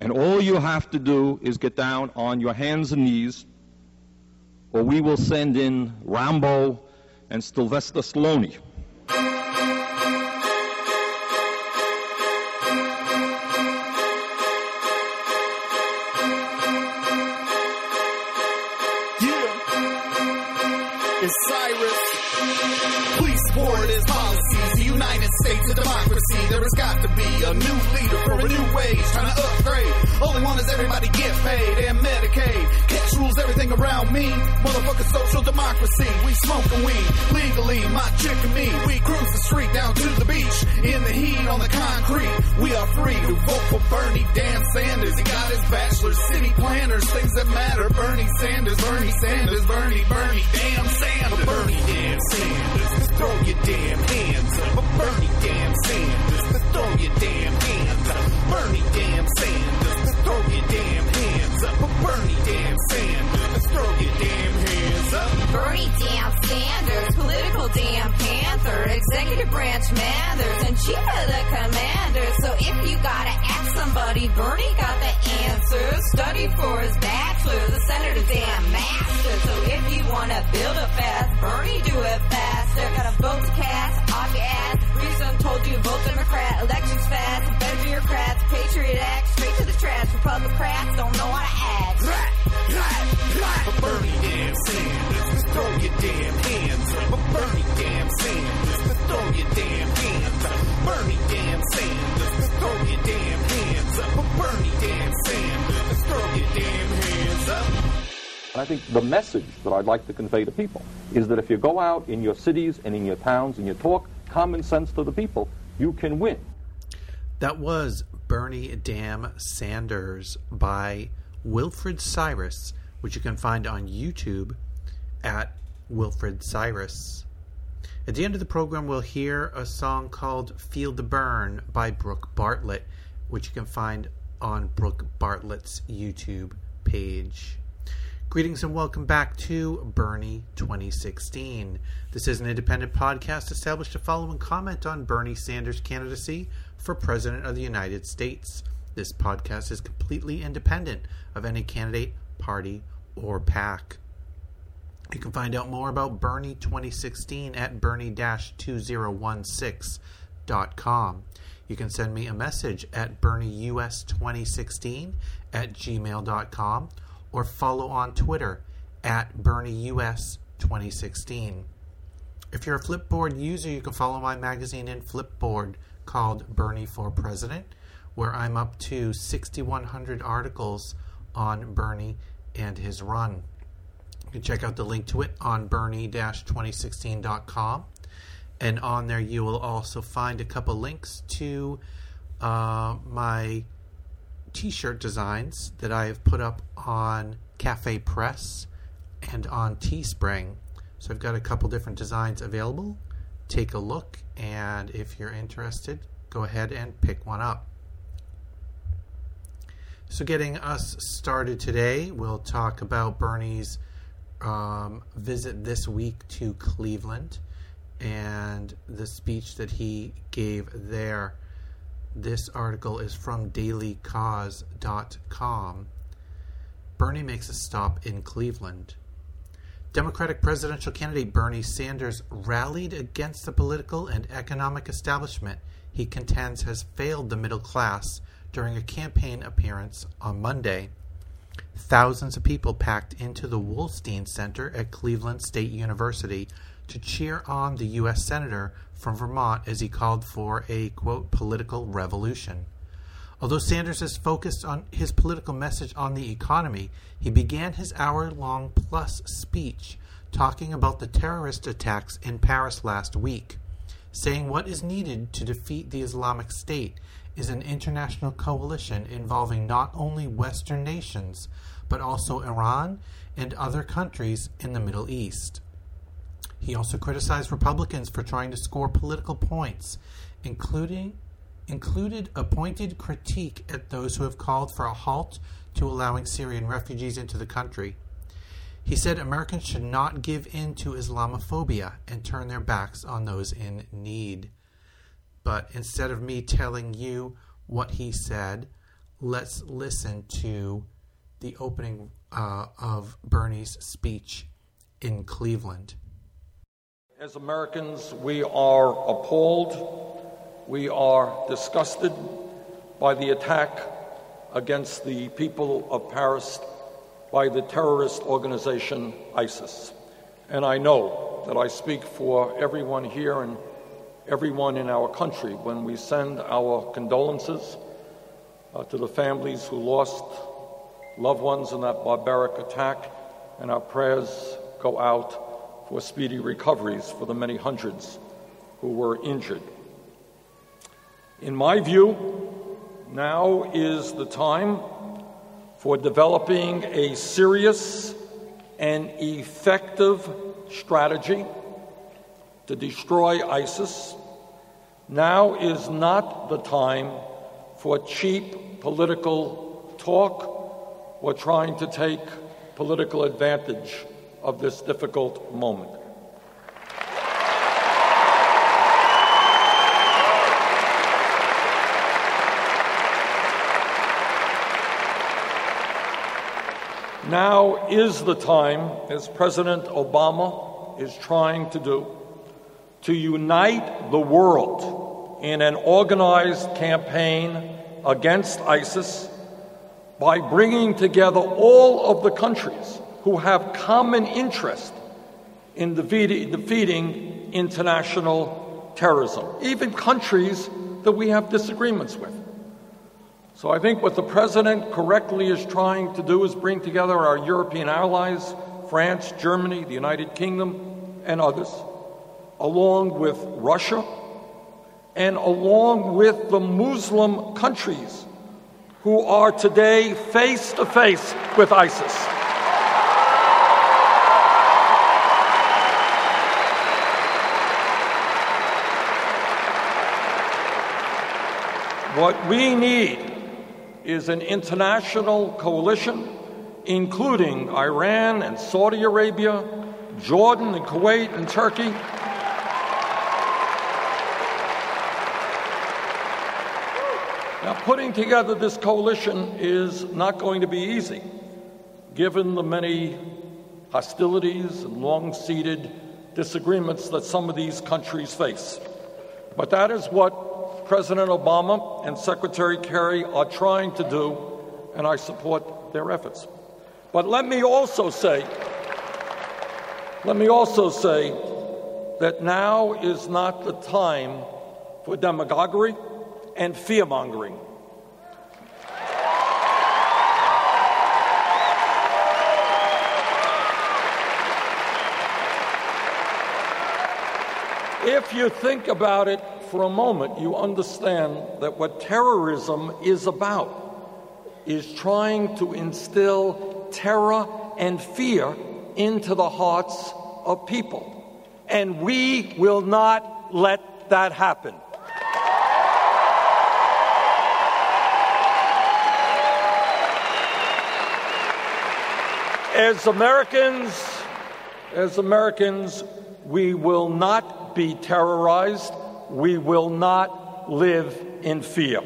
And all you have to do is get down on your hands and knees, or we will send in Rambo and Sylvester Stallone. Wage. Trying to upgrade. All they want is everybody get paid and Medicaid. Cash rules everything around me. Motherfucking social democracy. We smoking weed legally. My chick and me. We cruise the street down to the beach. In the heat on the concrete. We are free to vote for Bernie Dan Sanders. He got his bachelor's, city planners, things that matter. Bernie Sanders, Bernie Sanders, Bernie, Bernie damn Sanders. Bernie Dan Sanders. Throw your damn hands up. Bernie damn Sanders. Throw your damn hands up. Bernie damn Sanders. Throw your damn hands up. Bernie damn Sanders. Throw your damn hands up. Bernie damn Sanders, political damn panther, executive branch manders, and chief of the commanders. So if you gotta ask somebody, Bernie got the answer. Study for his bachelor, the senator damn master. So if you wanna build a fast, Bernie do it faster. Gotta vote to cast, off your ass. Reason told you vote Democrat, elections fast, better bureaucrats, Patriot Act, straight to the trash. Republicrats don't know how to act. Right, right, right. Bernie damn Sanders, just throw your damn hands up. Bernie damn Sanders, just throw your damn hands up. Bernie damn Sanders, just throw your damn hands up. Bernie damn Sanders, just throw your damn hands up. I think the message that I'd like to convey to people is that if you go out in your cities and in your towns and you talk common sense to the people, you can win. That was Bernie Dam Sanders by Wilfred Cyrus, which you can find on YouTube at Wilfred Cyrus. At the end of the program, we'll hear a song called Feel the Burn by Brooke Bartlett, which you can find on Brooke Bartlett's YouTube page. Greetings and welcome back to Bernie 2016. This is an independent podcast established to follow and comment on Bernie Sanders' candidacy for President of the United States. This podcast is completely independent of any candidate, party, or PAC. You can find out more about Bernie 2016 at bernie-2016.com. You can send me a message at bernieus2016 at gmail.com or follow on Twitter at BernieUS2016. If you're a Flipboard user, you can follow my magazine in Flipboard called Bernie for President, where I'm up to 6,100 articles on Bernie and his run. You can check out the link to it on bernie-2016.com. And on there, you will also find a couple links to uh, my t-shirt designs that I have put up on Cafe Press and on Teespring. So I've got a couple different designs available. Take a look, and if you're interested, go ahead and pick one up. So, getting us started today, we'll talk about Bernie's um, visit this week to Cleveland and the speech that he gave there. This article is from dailykos.com. Bernie makes a stop in Cleveland. Democratic presidential candidate Bernie Sanders rallied against the political and economic establishment he contends has failed the middle class during a campaign appearance on Monday. Thousands of people packed into the Wolstein Center at Cleveland State University to cheer on the U.S. Senator from Vermont as he called for a, quote, political revolution. Although Sanders has focused on his political message on the economy, he began his hour long plus speech talking about the terrorist attacks in Paris last week, saying what is needed to defeat the Islamic State is an international coalition involving not only Western nations, but also Iran and other countries in the Middle East. He also criticized Republicans for trying to score political points, including included a pointed critique at those who have called for a halt to allowing Syrian refugees into the country. He said Americans should not give in to Islamophobia and turn their backs on those in need. But instead of me telling you what he said, let's listen to the opening uh, of Bernie's speech in Cleveland. As Americans, we are appalled, we are disgusted by the attack against the people of Paris by the terrorist organization ISIS. And I know that I speak for everyone here and everyone in our country when we send our condolences uh, to the families who lost loved ones in that barbaric attack, and our prayers go out for speedy recoveries for the many hundreds who were injured. In my view, now is the time for developing a serious and effective strategy to destroy ISIS. Now is not the time for cheap political talk or trying to take political advantage of this difficult moment. Now is the time, as President Obama is trying to do, to unite the world in an organized campaign against ISIS by bringing together all of the countries who have common interest in defeating international terrorism, even countries that we have disagreements with. So I think what the president correctly is trying to do is bring together our European allies, France, Germany, the United Kingdom, and others, along with Russia, and along with the Muslim countries who are today face to face with ISIS. What we need is an international coalition, including Iran and Saudi Arabia, Jordan and Kuwait and Turkey. Now, putting together this coalition is not going to be easy, given the many hostilities and long seated disagreements that some of these countries face. But that is what President Obama and Secretary Kerry are trying to do, and I support their efforts. But let me also say, let me also say that now is not the time for demagoguery and fear mongering. If you think about it for a moment, you understand that what terrorism is about is trying to instill terror and fear into the hearts of people. And we will not let that happen. As Americans, as Americans, we will not be terrorized we will not live in fear.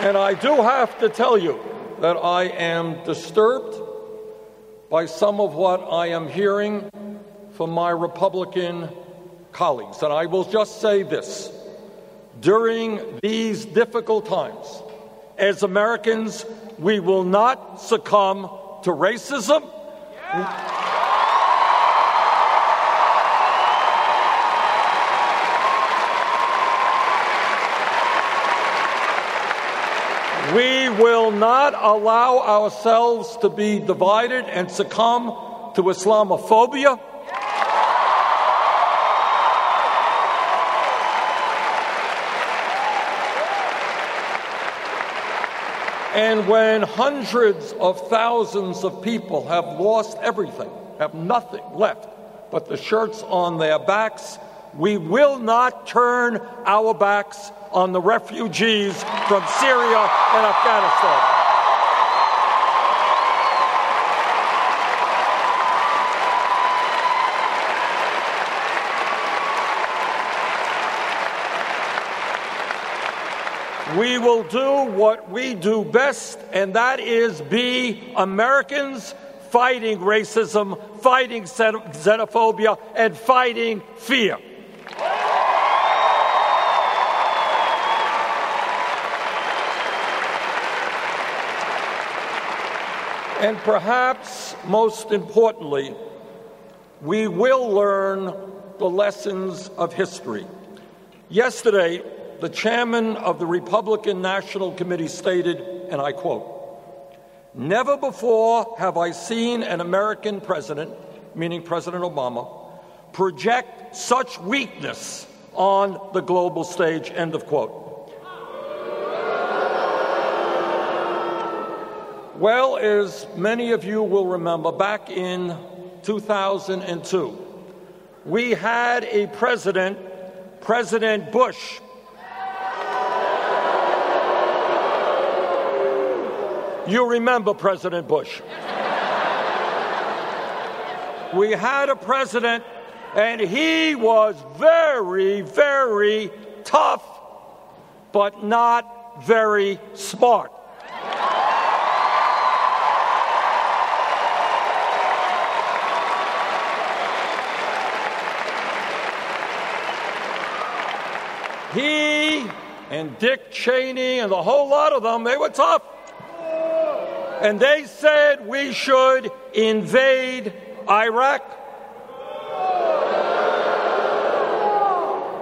And I do have to tell you that I am disturbed by some of what I am hearing from my Republican colleagues. And I will just say this during these difficult times, as Americans, we will not succumb to racism we will not allow ourselves to be divided and succumb to Islamophobia. And when hundreds of thousands of people have lost everything, have nothing left but the shirts on their backs, we will not turn our backs on the refugees from Syria and Afghanistan. We will do what we do best, and that is be Americans fighting racism, fighting xenophobia, and fighting fear. And perhaps most importantly, we will learn the lessons of history. Yesterday, the chairman of the Republican National Committee stated, and I quote, Never before have I seen an American president, meaning President Obama, project such weakness on the global stage. End of quote. Well, as many of you will remember, back in 2002, we had a president, President Bush, You remember President Bush. we had a president, and he was very, very tough, but not very smart. He and Dick Cheney and the whole lot of them, they were tough and they said we should invade Iraq.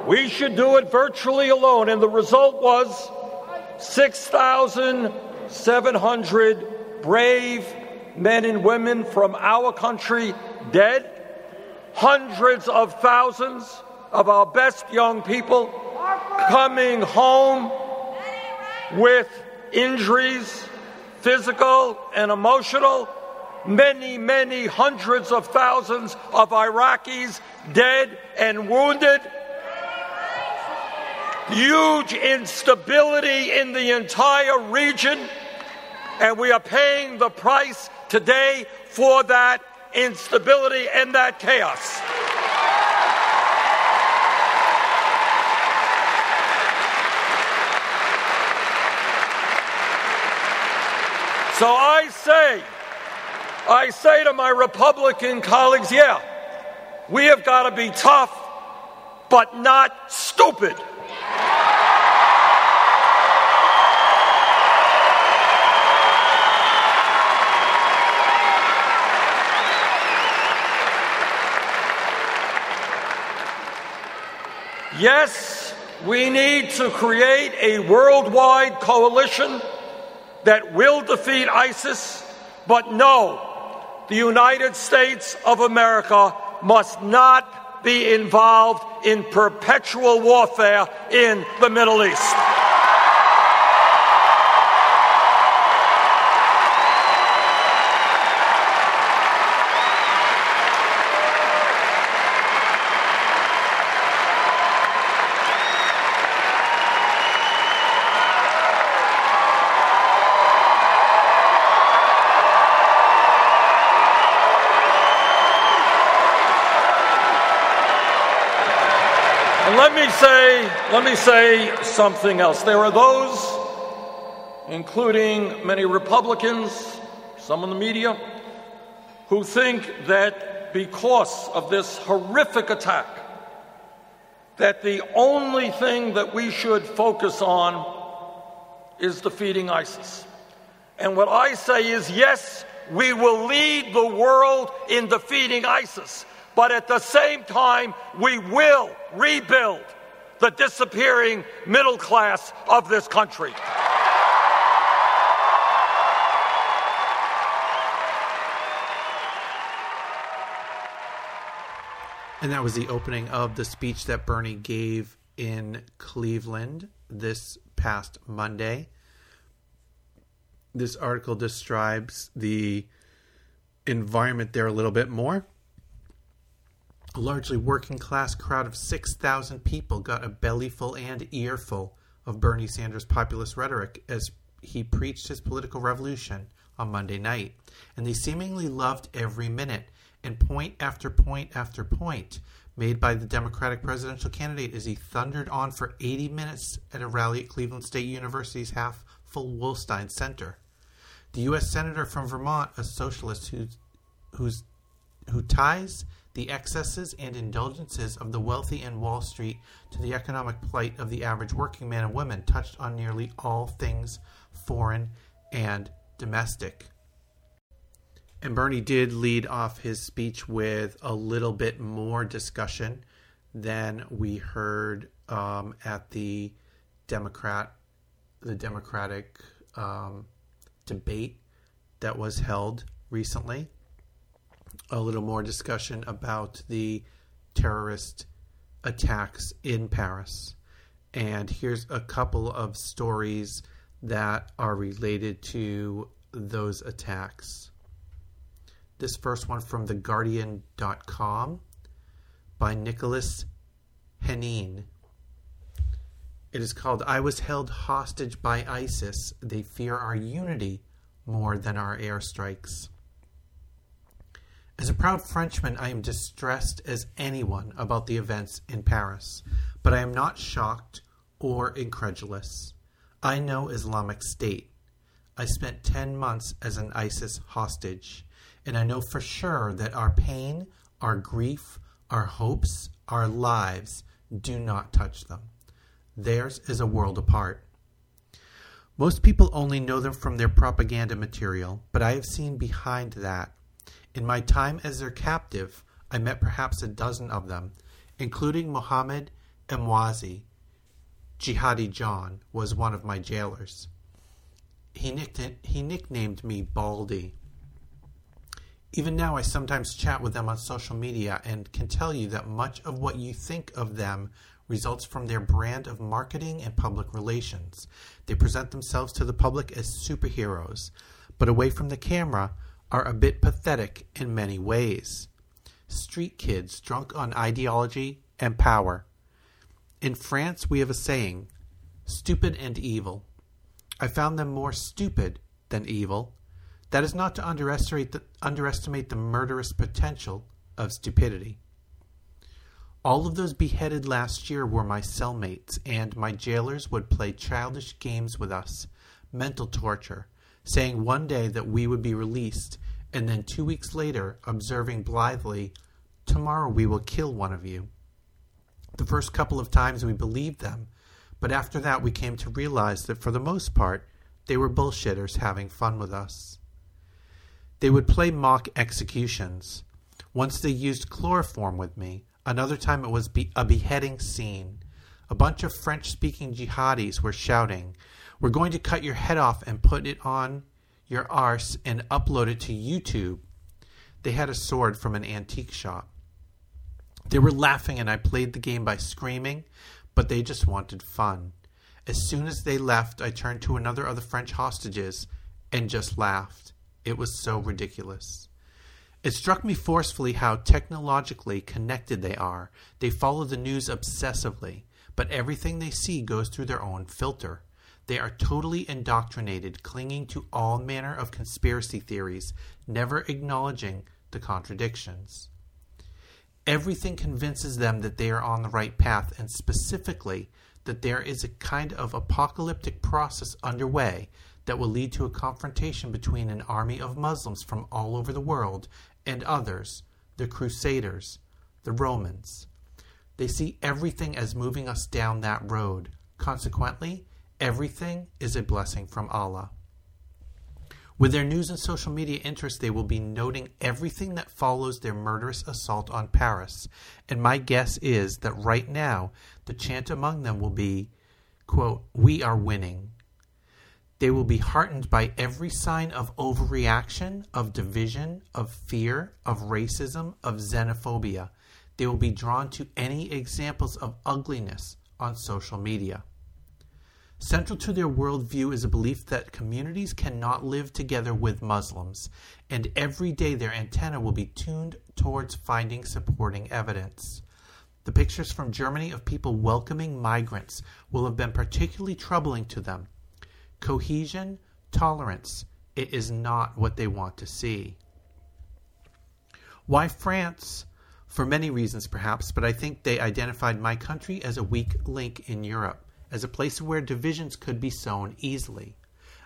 We should do it virtually alone. And the result was 6,700 brave men and women from our country dead, hundreds of thousands of our best young people coming home with injuries physical and emotional. Many, many hundreds of thousands of Iraqis dead and wounded. Huge instability in the entire region. And we are paying the price today for that instability and that chaos. So I say, I say to my Republican colleagues, yeah, we have got to be tough, but not stupid. Yes, we need to create a worldwide coalition that will defeat ISIS, but no, the United States of America must not be involved in perpetual warfare in the Middle East. Let me say something else. There are those, including many Republicans, some in the media, who think that because of this horrific attack, that the only thing that we should focus on is defeating ISIS. And what I say is yes, we will lead the world in defeating ISIS. But at the same time, we will rebuild the disappearing middle class of this country. And that was the opening of the speech that Bernie gave in Cleveland this past Monday. This article describes the environment there a little bit more. A largely working class crowd of 6,000 people got a bellyful and earful of Bernie Sanders' populist rhetoric as he preached his political revolution on Monday night, and they seemingly loved every minute. And point after point after point, made by the Democratic presidential candidate as he thundered on for 80 minutes at a rally at Cleveland State University's half full Wolstein Center. The U.S. Senator from Vermont, a socialist who's, who's, who ties the excesses and indulgences of the wealthy and Wall Street to the economic plight of the average working man and woman, touched on nearly all things foreign and domestic. And Bernie did lead off his speech with a little bit more discussion than we heard um, at the Democrat, the Democratic um, debate that was held recently. A little more discussion about the terrorist attacks in Paris. And here's a couple of stories that are related to those attacks. This first one from TheGuardian.com by Nicolas Henin. It is called I Was Held Hostage by ISIS. They fear our unity more than our airstrikes. As a proud Frenchman, I am distressed as anyone about the events in Paris, but I am not shocked or incredulous. I know Islamic State. I spent 10 months as an ISIS hostage and I know for sure that our pain, our grief, our hopes, our lives do not touch them. Theirs is a world apart. Most people only know them from their propaganda material, but I have seen behind that. In my time as their captive, I met perhaps a dozen of them, including Mohammed Emwazi. Jihadi John was one of my jailers. He, nicknamed, he nicknamed me Baldy. Even now, I sometimes chat with them on social media and can tell you that much of what you think of them results from their brand of marketing and public relations. They present themselves to the public as superheroes, but away from the camera are a bit pathetic in many ways. Street kids drunk on ideology and power. In France, we have a saying stupid and evil. I found them more stupid than evil that is not to underestimate the, underestimate the murderous potential of stupidity. All of those beheaded last year were my cellmates, and my jailers would play childish games with us, mental torture, saying one day that we would be released, and then two weeks later observing blithely, Tomorrow we will kill one of you. The first couple of times we believed them, but after that we came to realize that for the most part, they were bullshitters having fun with us. They would play mock executions. Once they used chloroform with me. Another time it was be- a beheading scene. A bunch of French speaking jihadis were shouting, We're going to cut your head off and put it on your arse and upload it to YouTube. They had a sword from an antique shop. They were laughing, and I played the game by screaming, but they just wanted fun. As soon as they left, I turned to another of the French hostages and just laughed. It was so ridiculous. It struck me forcefully how technologically connected they are. They follow the news obsessively, but everything they see goes through their own filter. They are totally indoctrinated, clinging to all manner of conspiracy theories, never acknowledging the contradictions. Everything convinces them that they are on the right path, and specifically that there is a kind of apocalyptic process underway that will lead to a confrontation between an army of Muslims from all over the world and others, the Crusaders, the Romans. They see everything as moving us down that road. Consequently, everything is a blessing from Allah. With their news and social media interests, they will be noting everything that follows their murderous assault on Paris. And my guess is that right now, the chant among them will be, quote, We are winning, they will be heartened by every sign of overreaction, of division, of fear, of racism, of xenophobia. They will be drawn to any examples of ugliness on social media. Central to their worldview is a belief that communities cannot live together with Muslims, and every day their antenna will be tuned towards finding supporting evidence. The pictures from Germany of people welcoming migrants will have been particularly troubling to them cohesion, tolerance. It is not what they want to see. Why France for many reasons perhaps, but I think they identified my country as a weak link in Europe, as a place where divisions could be sown easily.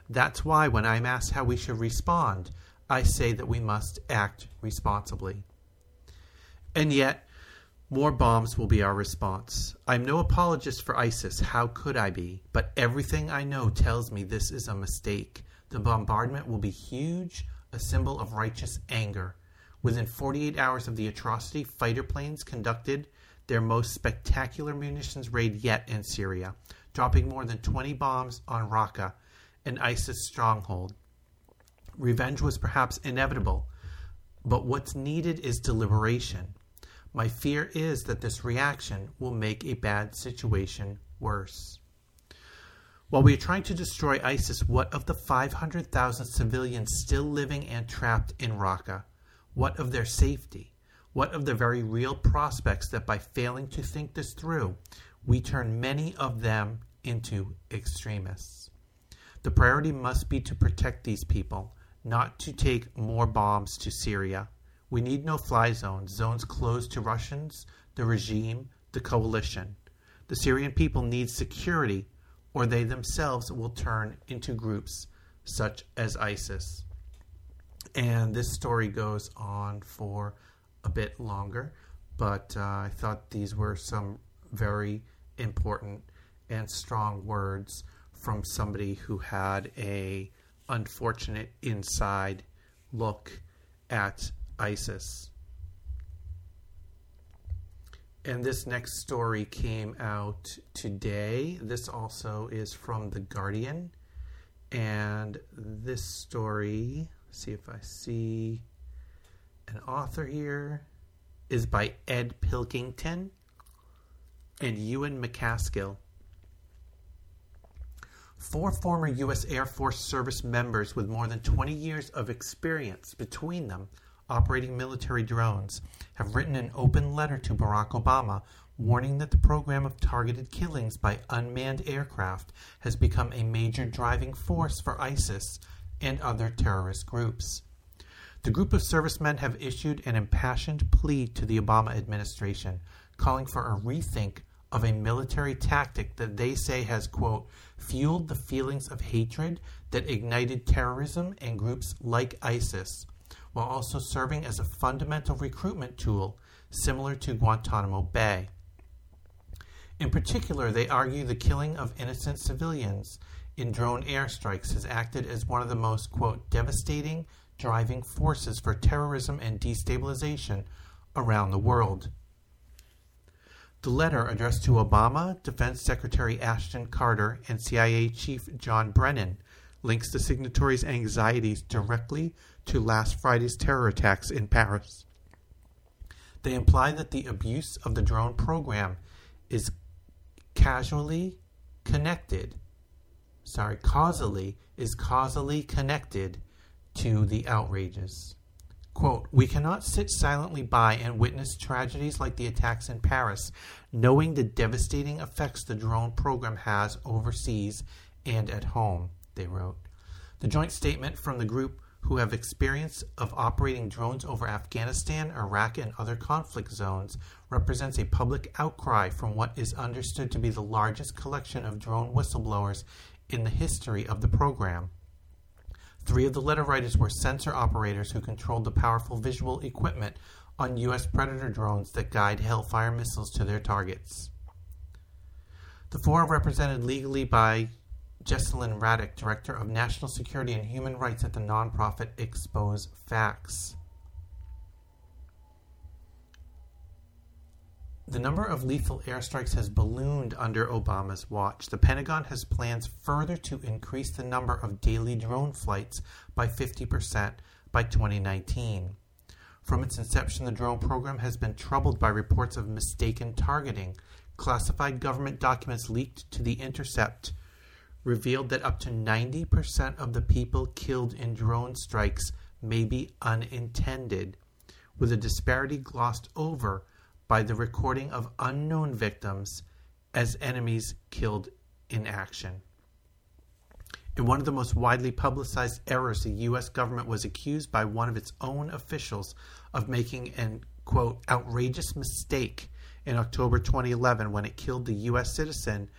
That's why when I'm asked how we should respond, I say that we must act responsibly. And yet, more bombs will be our response. I'm no apologist for ISIS, how could I be? But everything I know tells me this is a mistake. The bombardment will be huge, a symbol of righteous anger. Within 48 hours of the atrocity, fighter planes conducted their most spectacular munitions raid yet in Syria, dropping more than 20 bombs on Raqqa, an ISIS stronghold. Revenge was perhaps inevitable, but what's needed is deliberation. My fear is that this reaction will make a bad situation worse. While we are trying to destroy ISIS, what of the 500,000 civilians still living and trapped in Raqqa? What of their safety? What of the very real prospects that by failing to think this through, we turn many of them into extremists? The priority must be to protect these people, not to take more bombs to Syria. We need no fly zones, zones closed to Russians, the regime, the coalition. The Syrian people need security, or they themselves will turn into groups such as ISIS. And this story goes on for a bit longer, but uh, I thought these were some very important and strong words from somebody who had a unfortunate inside look at ISIS. And this next story came out today. This also is from The Guardian. And this story see if I see an author here is by Ed Pilkington and Ewen MacAskill. Four former U.S. Air Force service members with more than 20 years of experience between them operating military drones have written an open letter to Barack Obama warning that the program of targeted killings by unmanned aircraft has become a major driving force for ISIS and other terrorist groups. The group of servicemen have issued an impassioned plea to the Obama administration, calling for a rethink of a military tactic that they say has, quote, fueled the feelings of hatred that ignited terrorism and groups like ISIS, while also serving as a fundamental recruitment tool similar to Guantanamo Bay. In particular, they argue the killing of innocent civilians in drone airstrikes has acted as one of the most, quote, devastating driving forces for terrorism and destabilization around the world. The letter addressed to Obama, Defense Secretary Ashton Carter, and CIA Chief John Brennan links the signatories' anxieties directly to last Friday's terror attacks in Paris. They imply that the abuse of the drone program is casually connected sorry, causally, is causally connected to the outrages. Quote, we cannot sit silently by and witness tragedies like the attacks in Paris, knowing the devastating effects the drone program has overseas and at home, they wrote. The joint statement from the group who have experience of operating drones over Afghanistan, Iraq, and other conflict zones represents a public outcry from what is understood to be the largest collection of drone whistleblowers in the history of the program. Three of the letter writers were sensor operators who controlled the powerful visual equipment on U.S. Predator drones that guide Hellfire missiles to their targets. The four are represented legally by Jesselyn Radack, Director of National Security and Human Rights at the nonprofit Expose Facts. The number of lethal airstrikes has ballooned under Obama's watch. The Pentagon has plans further to increase the number of daily drone flights by 50% by 2019. From its inception, the drone program has been troubled by reports of mistaken targeting. Classified government documents leaked to The Intercept revealed that up to 90% of the people killed in drone strikes may be unintended, with a disparity glossed over by the recording of unknown victims as enemies killed in action. In one of the most widely publicized errors, the U.S. government was accused by one of its own officials of making an quote, outrageous mistake in October 2011 when it killed the U.S. citizen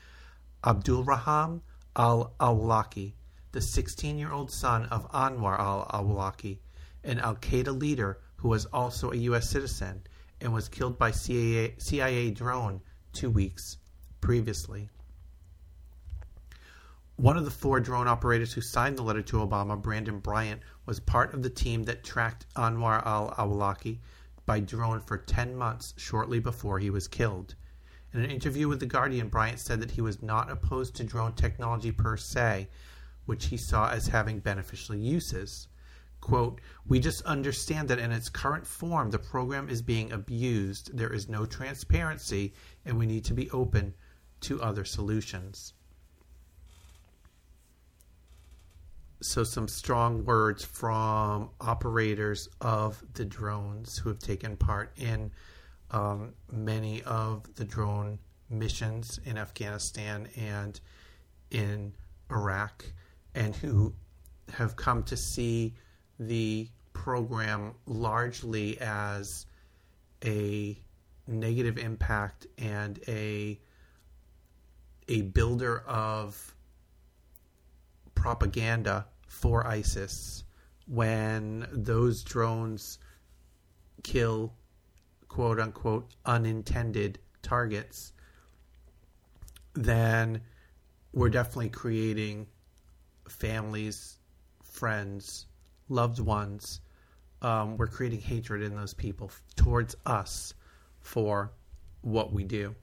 Abdulrahman al Awlaki, the 16 year old son of Anwar al Awlaki, an Al Qaeda leader who was also a U.S. citizen and was killed by CIA, CIA drone two weeks previously. One of the four drone operators who signed the letter to Obama, Brandon Bryant, was part of the team that tracked Anwar al Awlaki by drone for 10 months shortly before he was killed. In an interview with The Guardian, Bryant said that he was not opposed to drone technology per se, which he saw as having beneficial uses. Quote, We just understand that in its current form, the program is being abused, there is no transparency, and we need to be open to other solutions. so some strong words from operators of the drones who have taken part in um, many of the drone missions in Afghanistan and in Iraq, and who have come to see the program largely as a negative impact and a a builder of propaganda for ISIS when those drones kill quote unquote unintended targets, then we're definitely creating families, friends, loved ones. Um, we're creating hatred in those people towards us for what we do.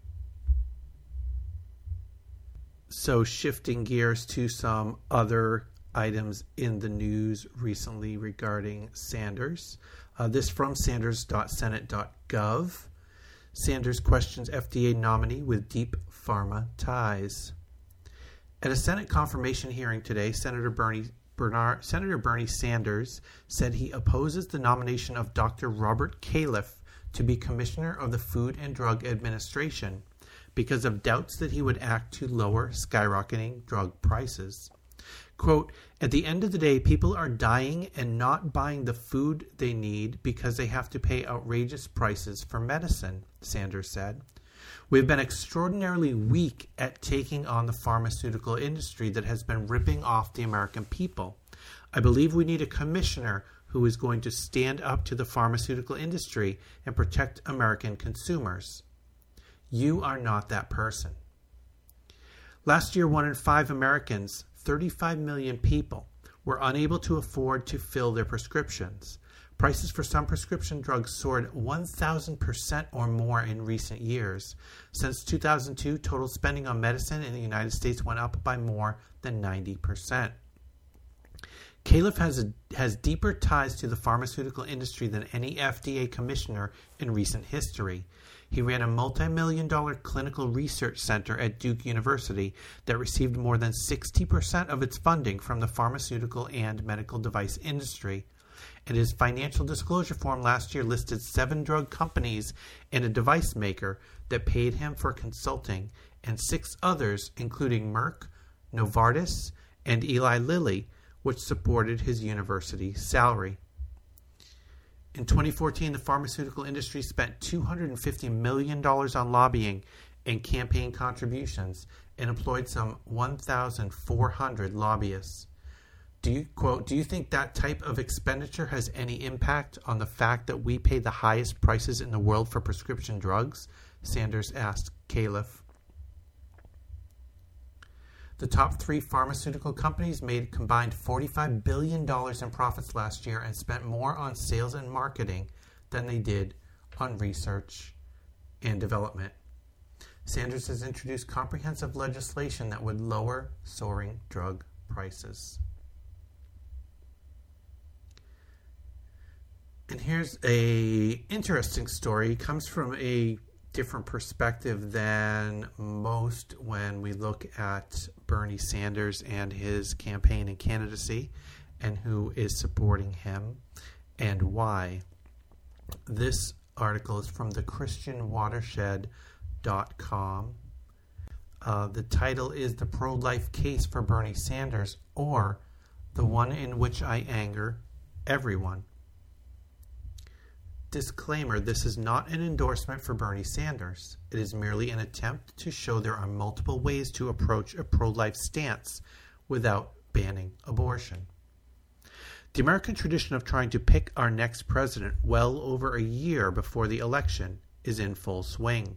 So, shifting gears to some other items in the news recently regarding Sanders. Uh, this from sanders.senate.gov. Sanders questions FDA nominee with deep pharma ties. At a Senate confirmation hearing today, Senator Bernie Bernard, Senator Bernie Sanders said he opposes the nomination of Dr. Robert Califf to be Commissioner of the Food and Drug Administration because of doubts that he would act to lower skyrocketing drug prices. Quote, at the end of the day, people are dying and not buying the food they need because they have to pay outrageous prices for medicine, Sanders said. We've been extraordinarily weak at taking on the pharmaceutical industry that has been ripping off the American people. I believe we need a commissioner who is going to stand up to the pharmaceutical industry and protect American consumers. You are not that person. Last year, one in five Americans, 35 million people, were unable to afford to fill their prescriptions. Prices for some prescription drugs soared 1,000% or more in recent years. Since 2002, total spending on medicine in the United States went up by more than 90%. Califf has, a, has deeper ties to the pharmaceutical industry than any FDA commissioner in recent history. He ran a multi million dollar clinical research center at Duke University that received more than 60% of its funding from the pharmaceutical and medical device industry. And his financial disclosure form last year listed seven drug companies and a device maker that paid him for consulting, and six others, including Merck, Novartis, and Eli Lilly, which supported his university salary. In 2014, the pharmaceutical industry spent $250 million on lobbying and campaign contributions and employed some 1,400 lobbyists. Do you quote, do you think that type of expenditure has any impact on the fact that we pay the highest prices in the world for prescription drugs? Sanders asked Califf. The top three pharmaceutical companies made combined $45 billion in profits last year and spent more on sales and marketing than they did on research and development. Sanders has introduced comprehensive legislation that would lower soaring drug prices. And here's a interesting story. It comes from a different perspective than most when we look at Bernie Sanders and his campaign and candidacy and who is supporting him and why. This article is from the christianwatershed.com. Uh, the title is The Pro Life Case for Bernie Sanders or The One in Which I Anger Everyone. Disclaimer this is not an endorsement for Bernie Sanders. It is merely an attempt to show there are multiple ways to approach a pro life stance without banning abortion. The American tradition of trying to pick our next president well over a year before the election is in full swing.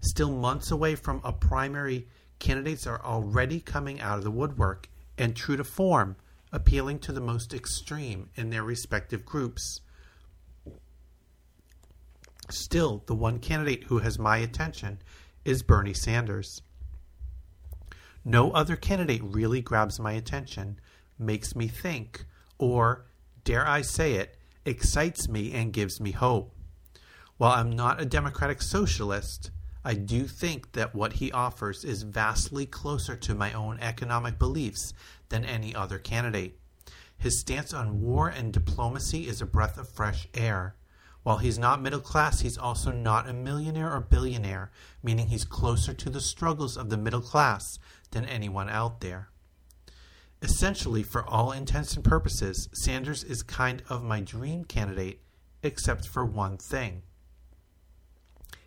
Still months away from a primary, candidates are already coming out of the woodwork and, true to form, appealing to the most extreme in their respective groups. Still, the one candidate who has my attention is Bernie Sanders. No other candidate really grabs my attention, makes me think, or, dare I say it, excites me and gives me hope. While I'm not a democratic socialist, I do think that what he offers is vastly closer to my own economic beliefs than any other candidate. His stance on war and diplomacy is a breath of fresh air. While he's not middle class, he's also not a millionaire or billionaire, meaning he's closer to the struggles of the middle class than anyone out there. Essentially, for all intents and purposes, Sanders is kind of my dream candidate, except for one thing.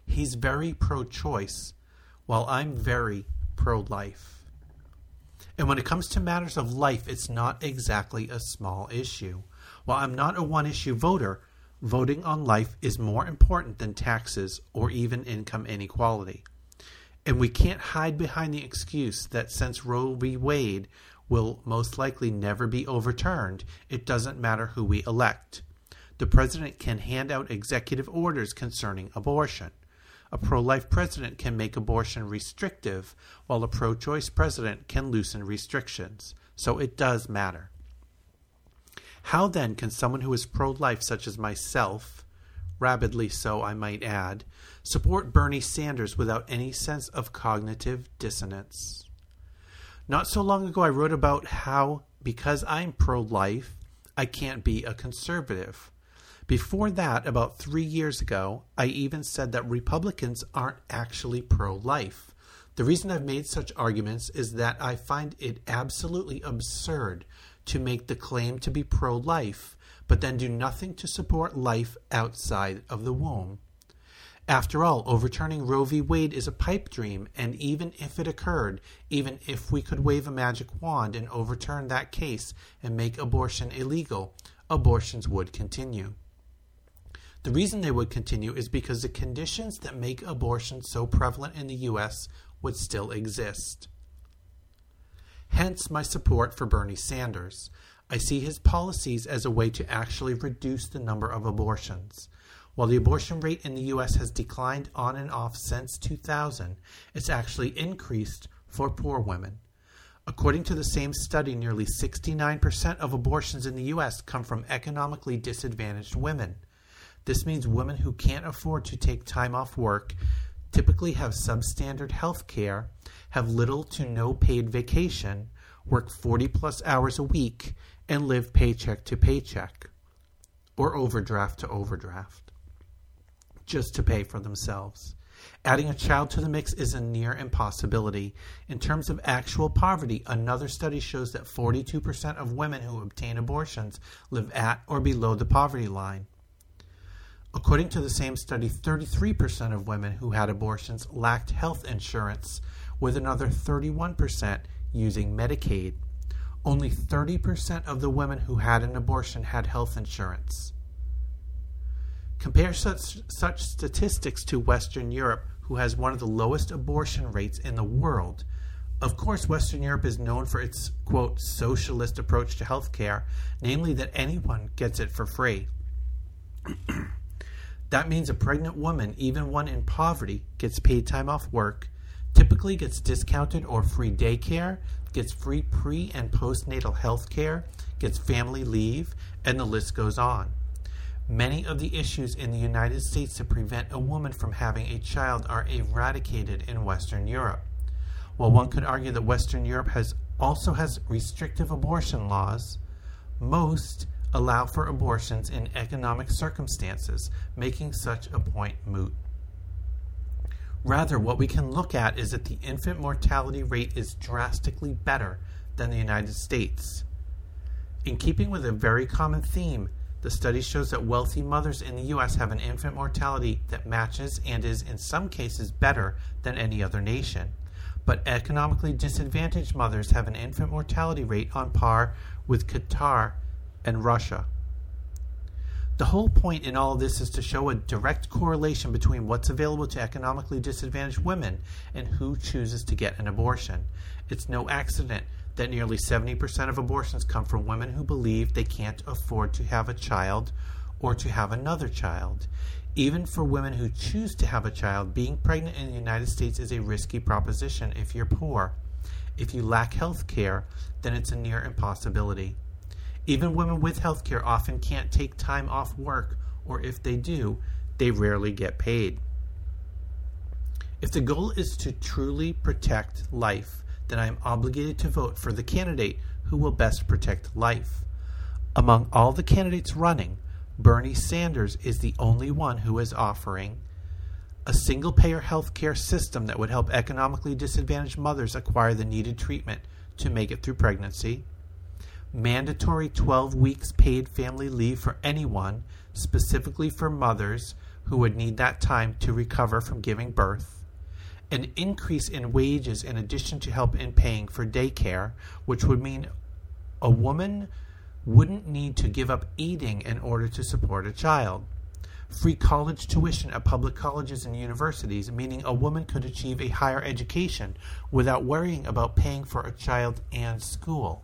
He's very pro choice, while I'm very pro life. And when it comes to matters of life, it's not exactly a small issue. While I'm not a one issue voter, voting on life is more important than taxes or even income inequality. And we can't hide behind the excuse that since Roe v. Wade will most likely never be overturned, it doesn't matter who we elect. The president can hand out executive orders concerning abortion. A pro life president can make abortion restrictive, while a pro choice president can loosen restrictions. So it does matter. How then can someone who is pro life, such as myself, rabidly so I might add, support Bernie Sanders without any sense of cognitive dissonance? Not so long ago, I wrote about how, because I'm pro life, I can't be a conservative. Before that, about three years ago, I even said that Republicans aren't actually pro life. The reason I've made such arguments is that I find it absolutely absurd to make the claim to be pro life, but then do nothing to support life outside of the womb. After all, overturning Roe v. Wade is a pipe dream, and even if it occurred, even if we could wave a magic wand and overturn that case and make abortion illegal, abortions would continue. The reason they would continue is because the conditions that make abortion so prevalent in the U.S. would still exist. Hence my support for Bernie Sanders. I see his policies as a way to actually reduce the number of abortions. While the abortion rate in the U.S. has declined on and off since 2000, it's actually increased for poor women. According to the same study, nearly 69% of abortions in the U.S. come from economically disadvantaged women. This means women who can't afford to take time off work typically have substandard health care, have little to no paid vacation, work 40 plus hours a week, and live paycheck to paycheck or overdraft to overdraft just to pay for themselves. Adding a child to the mix is a near impossibility. In terms of actual poverty, another study shows that 42% of women who obtain abortions live at or below the poverty line. According to the same study, 33% of women who had abortions lacked health insurance, with another 31% using Medicaid. Only 30% of the women who had an abortion had health insurance. Compare such, such statistics to Western Europe, who has one of the lowest abortion rates in the world. Of course, Western Europe is known for its, quote, socialist approach to healthcare, namely that anyone gets it for free. That means a pregnant woman, even one in poverty, gets paid time off work, typically gets discounted or free daycare, gets free pre and postnatal health care, gets family leave, and the list goes on. Many of the issues in the United States that prevent a woman from having a child are eradicated in Western Europe. While one could argue that Western Europe has also has restrictive abortion laws, most allow for abortions in economic circumstances, making such a point moot. Rather, what we can look at is that the infant mortality rate is drastically better than the United States. In keeping with a very common theme, The study shows that wealthy mothers in the U.S. have an infant mortality that matches and is, in some cases, better than any other nation. But economically disadvantaged mothers have an infant mortality rate on par with Qatar and Russia. The whole point in all this is to show a direct correlation between what's available to economically disadvantaged women and who chooses to get an abortion. It's no accident that nearly 70% of abortions come from women who believe they can't afford to have a child or to have another child. Even for women who choose to have a child, being pregnant in the United States is a risky proposition if you're poor. If you lack health care, then it's a near impossibility. Even women with health care often can't take time off work, or if they do, they rarely get paid. If the goal is to truly protect life, then I am obligated to vote for the candidate who will best protect life. Among all the candidates running, Bernie Sanders is the only one who is offering a single payer health care system that would help economically disadvantaged mothers acquire the needed treatment to make it through pregnancy, mandatory 12 weeks paid family leave for anyone, specifically for mothers who would need that time to recover from giving birth, an increase in wages in addition to help in paying for daycare, which would mean a woman wouldn't need to give up eating in order to support a child. Free college tuition at public colleges and universities, meaning a woman could achieve a higher education without worrying about paying for a child and school.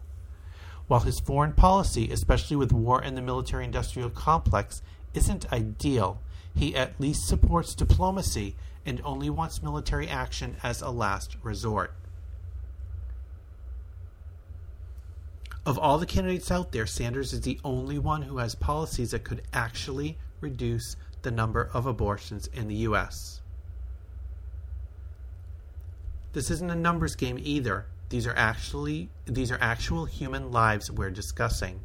While his foreign policy, especially with war and the military industrial complex, isn't ideal, he at least supports diplomacy and only wants military action as a last resort. Of all the candidates out there, Sanders is the only one who has policies that could actually reduce the number of abortions in the U.S. This isn't a numbers game either. These are actually these are actual human lives we're discussing.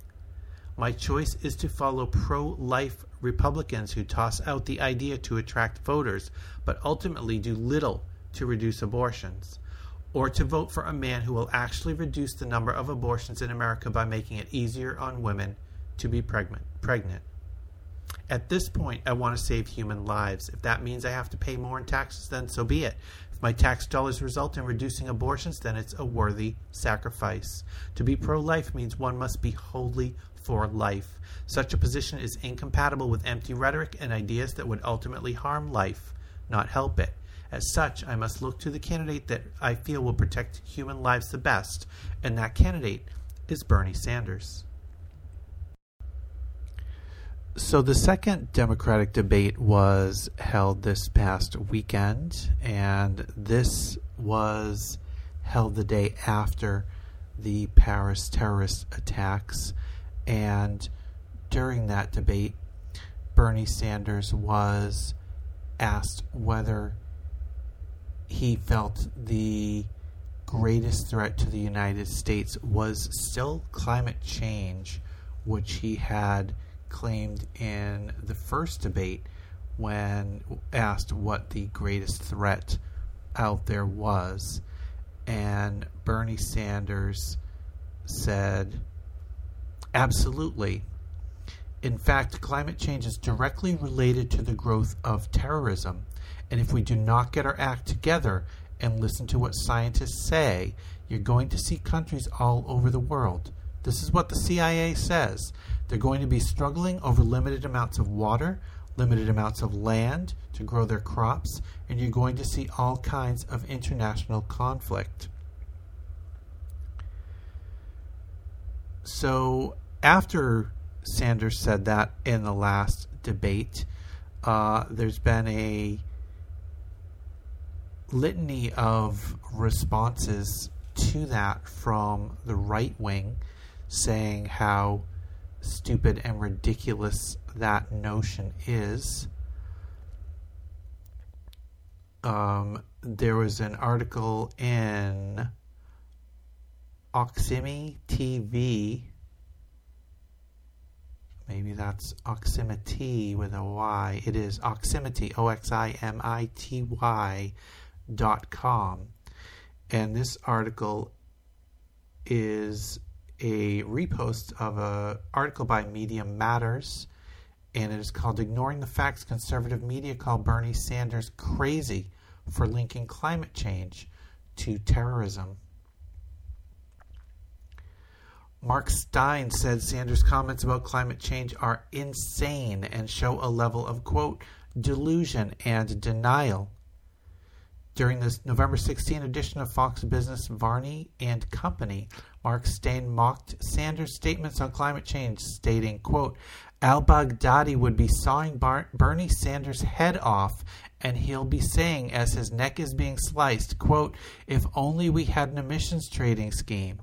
My choice is to follow pro-life Republicans who toss out the idea to attract voters, but ultimately do little to reduce abortions, or to vote for a man who will actually reduce the number of abortions in America by making it easier on women to be pregnant. Pregnant. At this point, I want to save human lives. If that means I have to pay more in taxes, then so be it. If my tax dollars result in reducing abortions, then it's a worthy sacrifice. To be pro life means one must be wholly for life. Such a position is incompatible with empty rhetoric and ideas that would ultimately harm life, not help it. As such, I must look to the candidate that I feel will protect human lives the best, and that candidate is Bernie Sanders. So the second Democratic debate was held this past weekend, and this was held the day after the Paris terrorist attacks. And during that debate, Bernie Sanders was asked whether he felt the greatest threat to the United States was still climate change, which he had claimed in the first debate when asked what the greatest threat out there was. And Bernie Sanders said, absolutely. In fact, climate change is directly related to the growth of terrorism. And if we do not get our act together and listen to what scientists say, you're going to see countries all over the world. This is what the CIA says. They're going to be struggling over limited amounts of water, limited amounts of land to grow their crops, and you're going to see all kinds of international conflict. So, after Sanders said that in the last debate, uh, there's been a litany of responses to that from the right wing saying how stupid and ridiculous that notion is. Um, there was an article in Oximi TV. Maybe that's Oximity with a Y. It is Oximity, O X I M I T Y dot com. And this article is a repost of an article by Media Matters, and it is called Ignoring the Facts Conservative Media Call Bernie Sanders Crazy for Linking Climate Change to Terrorism. Mark Steyn said Sanders' comments about climate change are insane and show a level of, quote, delusion and denial. During this November 16 edition of Fox Business, Varney and Company, Mark Steyn mocked Sanders' statements on climate change, stating, quote, Al Baghdadi would be sawing Bar- Bernie Sanders' head off, and he'll be saying as his neck is being sliced, quote, if only we had an emissions trading scheme.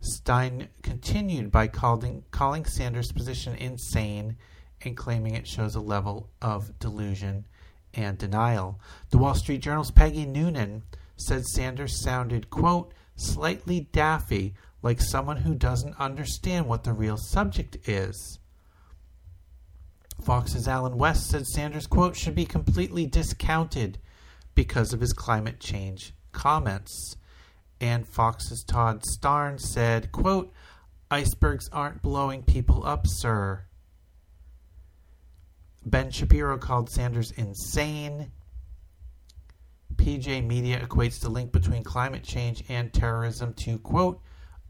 Steyn continued by calling, calling Sanders' position insane and claiming it shows a level of delusion and denial. The Wall Street Journal's Peggy Noonan said Sanders sounded, quote, slightly daffy, like someone who doesn't understand what the real subject is. Fox's Allen West said Sanders' quote should be completely discounted because of his climate change comments. And Fox's Todd Starnes said, quote, Icebergs aren't blowing people up, sir. Ben Shapiro called Sanders insane. PJ Media equates the link between climate change and terrorism to, quote,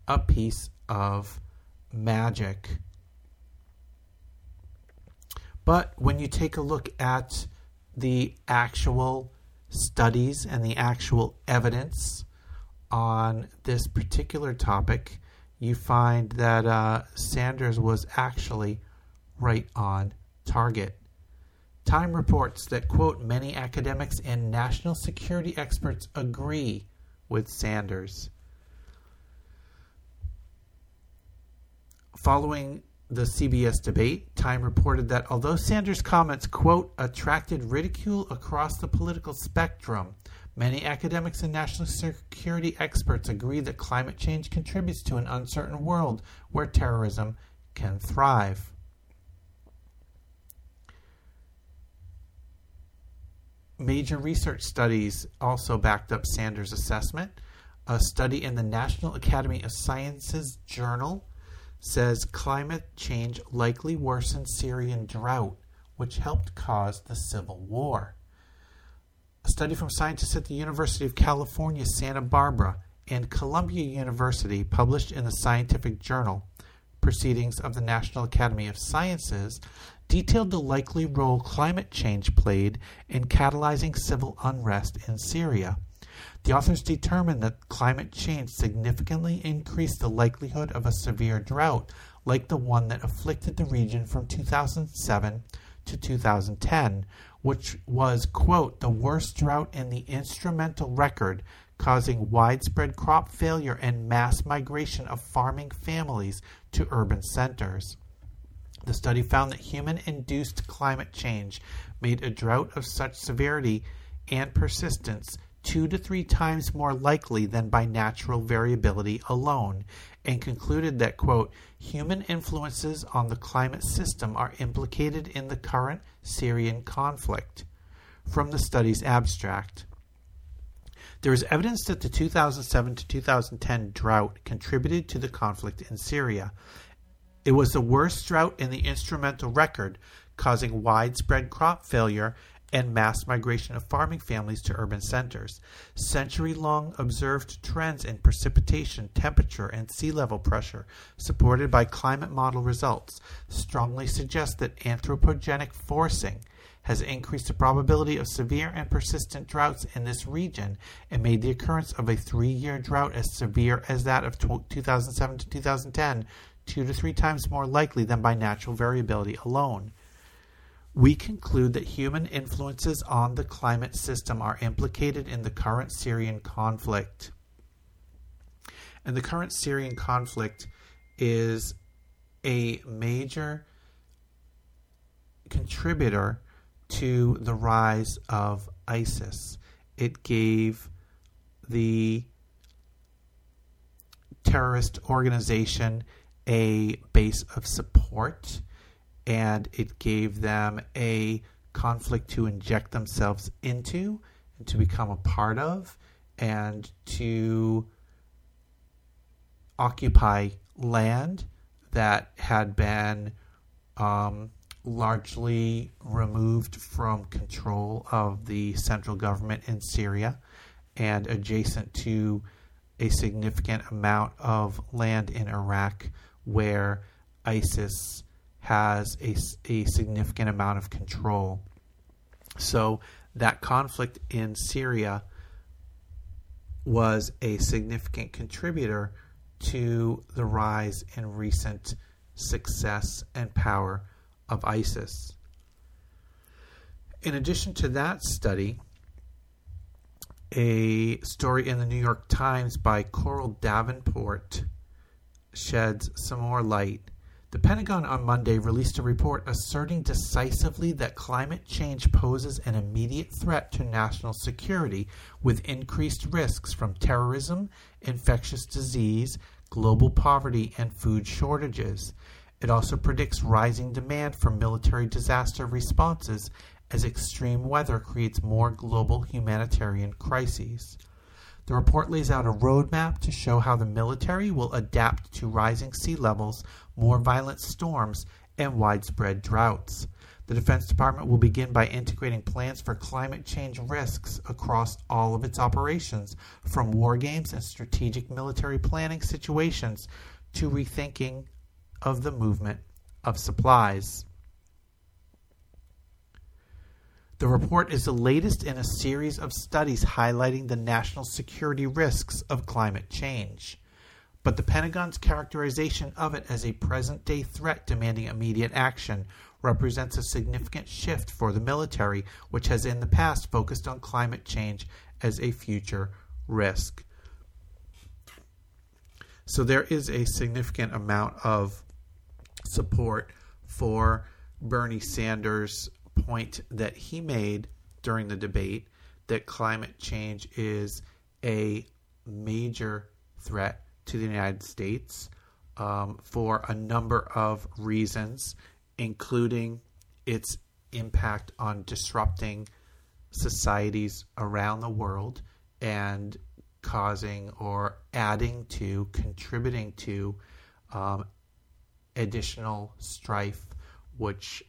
a piece of magic. But when you take a look at the actual studies and the actual evidence on this particular topic, you find that uh, Sanders was actually right on target. Time reports that, quote, many academics and national security experts agree with Sanders. Following the CBS debate, Time reported that although Sanders' comments, quote, attracted ridicule across the political spectrum, many academics and national security experts agree that climate change contributes to an uncertain world where terrorism can thrive. Major research studies also backed up Sanders' assessment. A study in the National Academy of Sciences Journal says climate change likely worsened Syrian drought, which helped cause the civil war. A study from scientists at the University of California, Santa Barbara, and Columbia University, published in the Scientific Journal Proceedings of the National Academy of Sciences, detailed the likely role climate change played in catalyzing civil unrest in Syria. The authors determined that climate change significantly increased the likelihood of a severe drought like the one that afflicted the region from 2007 to 2010, which was, quote, the worst drought in the instrumental record, causing widespread crop failure and mass migration of farming families to urban centers. The study found that human induced climate change made a drought of such severity and persistence two to three times more likely than by natural variability alone, and concluded that, quote, human influences on the climate system are implicated in the current Syrian conflict. From the study's abstract. There is evidence that the 2007 to 2010 drought contributed to the conflict in Syria. It was the worst drought in the instrumental record, causing widespread crop failure and mass migration of farming families to urban centers. Century long observed trends in precipitation, temperature, and sea level pressure, supported by climate model results, strongly suggest that anthropogenic forcing has increased the probability of severe and persistent droughts in this region and made the occurrence of a three year drought as severe as that of 2007 to 2010 two to three times more likely than by natural variability alone we conclude that human influences on the climate system are implicated in the current Syrian conflict. And the current Syrian conflict is a major contributor to the rise of ISIS. It gave the terrorist organization a base of support and it gave them a conflict to inject themselves into and to become a part of and to occupy land that had been um, largely removed from control of the central government in Syria and adjacent to a significant amount of land in Iraq where ISIS has a, a significant amount of control. So that conflict in Syria was a significant contributor to the rise in recent success and power of ISIS. In addition to that study, a story in the New York Times by Coral Davenport sheds some more light. The Pentagon on Monday released a report asserting decisively that climate change poses an immediate threat to national security with increased risks from terrorism, infectious disease, global poverty, and food shortages. It also predicts rising demand for military disaster responses as extreme weather creates more global humanitarian crises. The report lays out a roadmap to show how the military will adapt to rising sea levels, more violent storms, and widespread droughts. The Defense Department will begin by integrating plans for climate change risks across all of its operations, from war games and strategic military planning situations to rethinking of the movement of supplies. The report is the latest in a series of studies highlighting the national security risks of climate change. But the Pentagon's characterization of it as a present day threat demanding immediate action represents a significant shift for the military, which has in the past focused on climate change as a future risk. So there is a significant amount of support for Bernie Sanders' point that he made during the debate that climate change is a major threat to the United States um, for a number of reasons, including its impact on disrupting societies around the world and causing or adding to, contributing to um, additional strife, which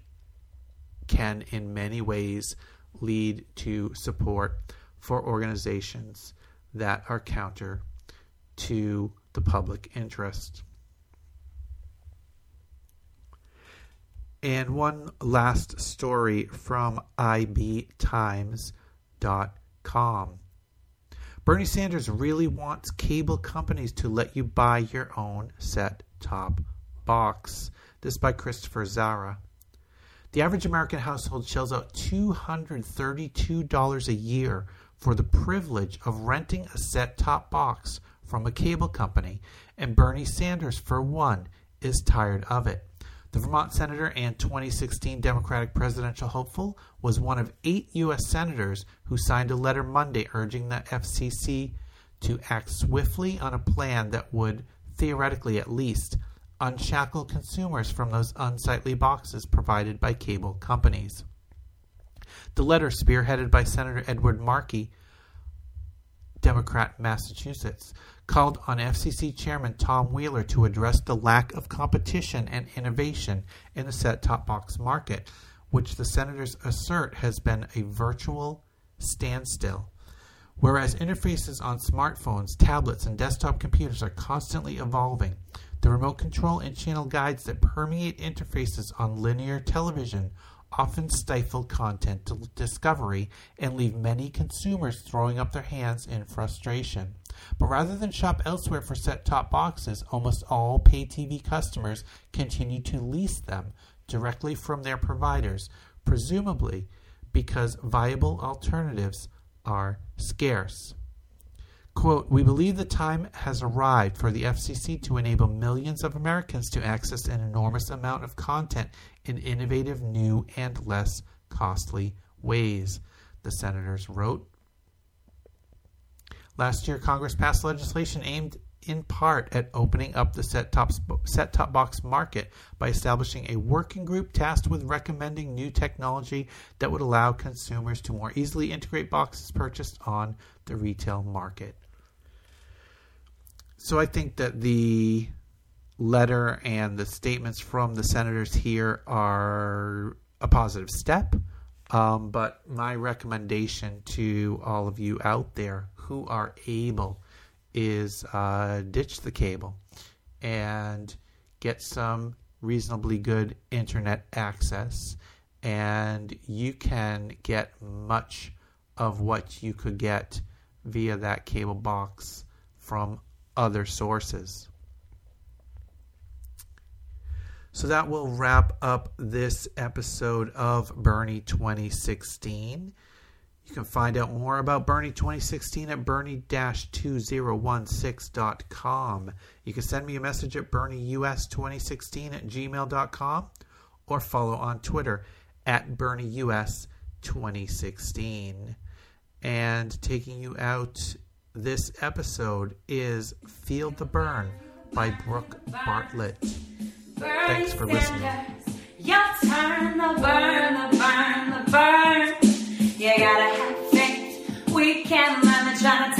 can in many ways lead to support for organizations that are counter to the public interest. And one last story from ibtimes.com. Bernie Sanders really wants cable companies to let you buy your own set top box. This by Christopher Zara. The average American household shells out $232 a year for the privilege of renting a set top box from a cable company, and Bernie Sanders, for one, is tired of it. The Vermont senator and 2016 Democratic presidential hopeful was one of eight U.S. senators who signed a letter Monday urging the FCC to act swiftly on a plan that would, theoretically at least, unshackle consumers from those unsightly boxes provided by cable companies. The letter, spearheaded by Senator Edward Markey, Democrat, Massachusetts, called on FCC Chairman Tom Wheeler to address the lack of competition and innovation in the set top box market, which the senators assert has been a virtual standstill. Whereas interfaces on smartphones, tablets, and desktop computers are constantly evolving, the remote control and channel guides that permeate interfaces on linear television often stifle content discovery and leave many consumers throwing up their hands in frustration. But rather than shop elsewhere for set top boxes, almost all pay TV customers continue to lease them directly from their providers, presumably because viable alternatives are scarce. Quote, we believe the time has arrived for the FCC to enable millions of Americans to access an enormous amount of content in innovative, new, and less costly ways, the senators wrote. Last year, Congress passed legislation aimed in part at opening up the set top, box market by establishing a working group tasked with recommending new technology that would allow consumers to more easily integrate boxes purchased on the retail market. So I think that the letter and the statements from the senators here are a positive step. Um, but my recommendation to all of you out there who are able is uh, ditch the cable and get some reasonably good internet access, and you can get much of what you could get via that cable box from other sources. So that will wrap up this episode of Bernie 2016. You can find out more about Bernie 2016 at bernie-2016.com. You can send me a message at bernieus2016 at gmail.com or follow on Twitter at bernieus2016. And taking you out this episode is Feel the Burn by Brooke Bartlett. Thanks for listening. Your turn, the burn, the burn, the burn. You gotta have faith. We can learn to try to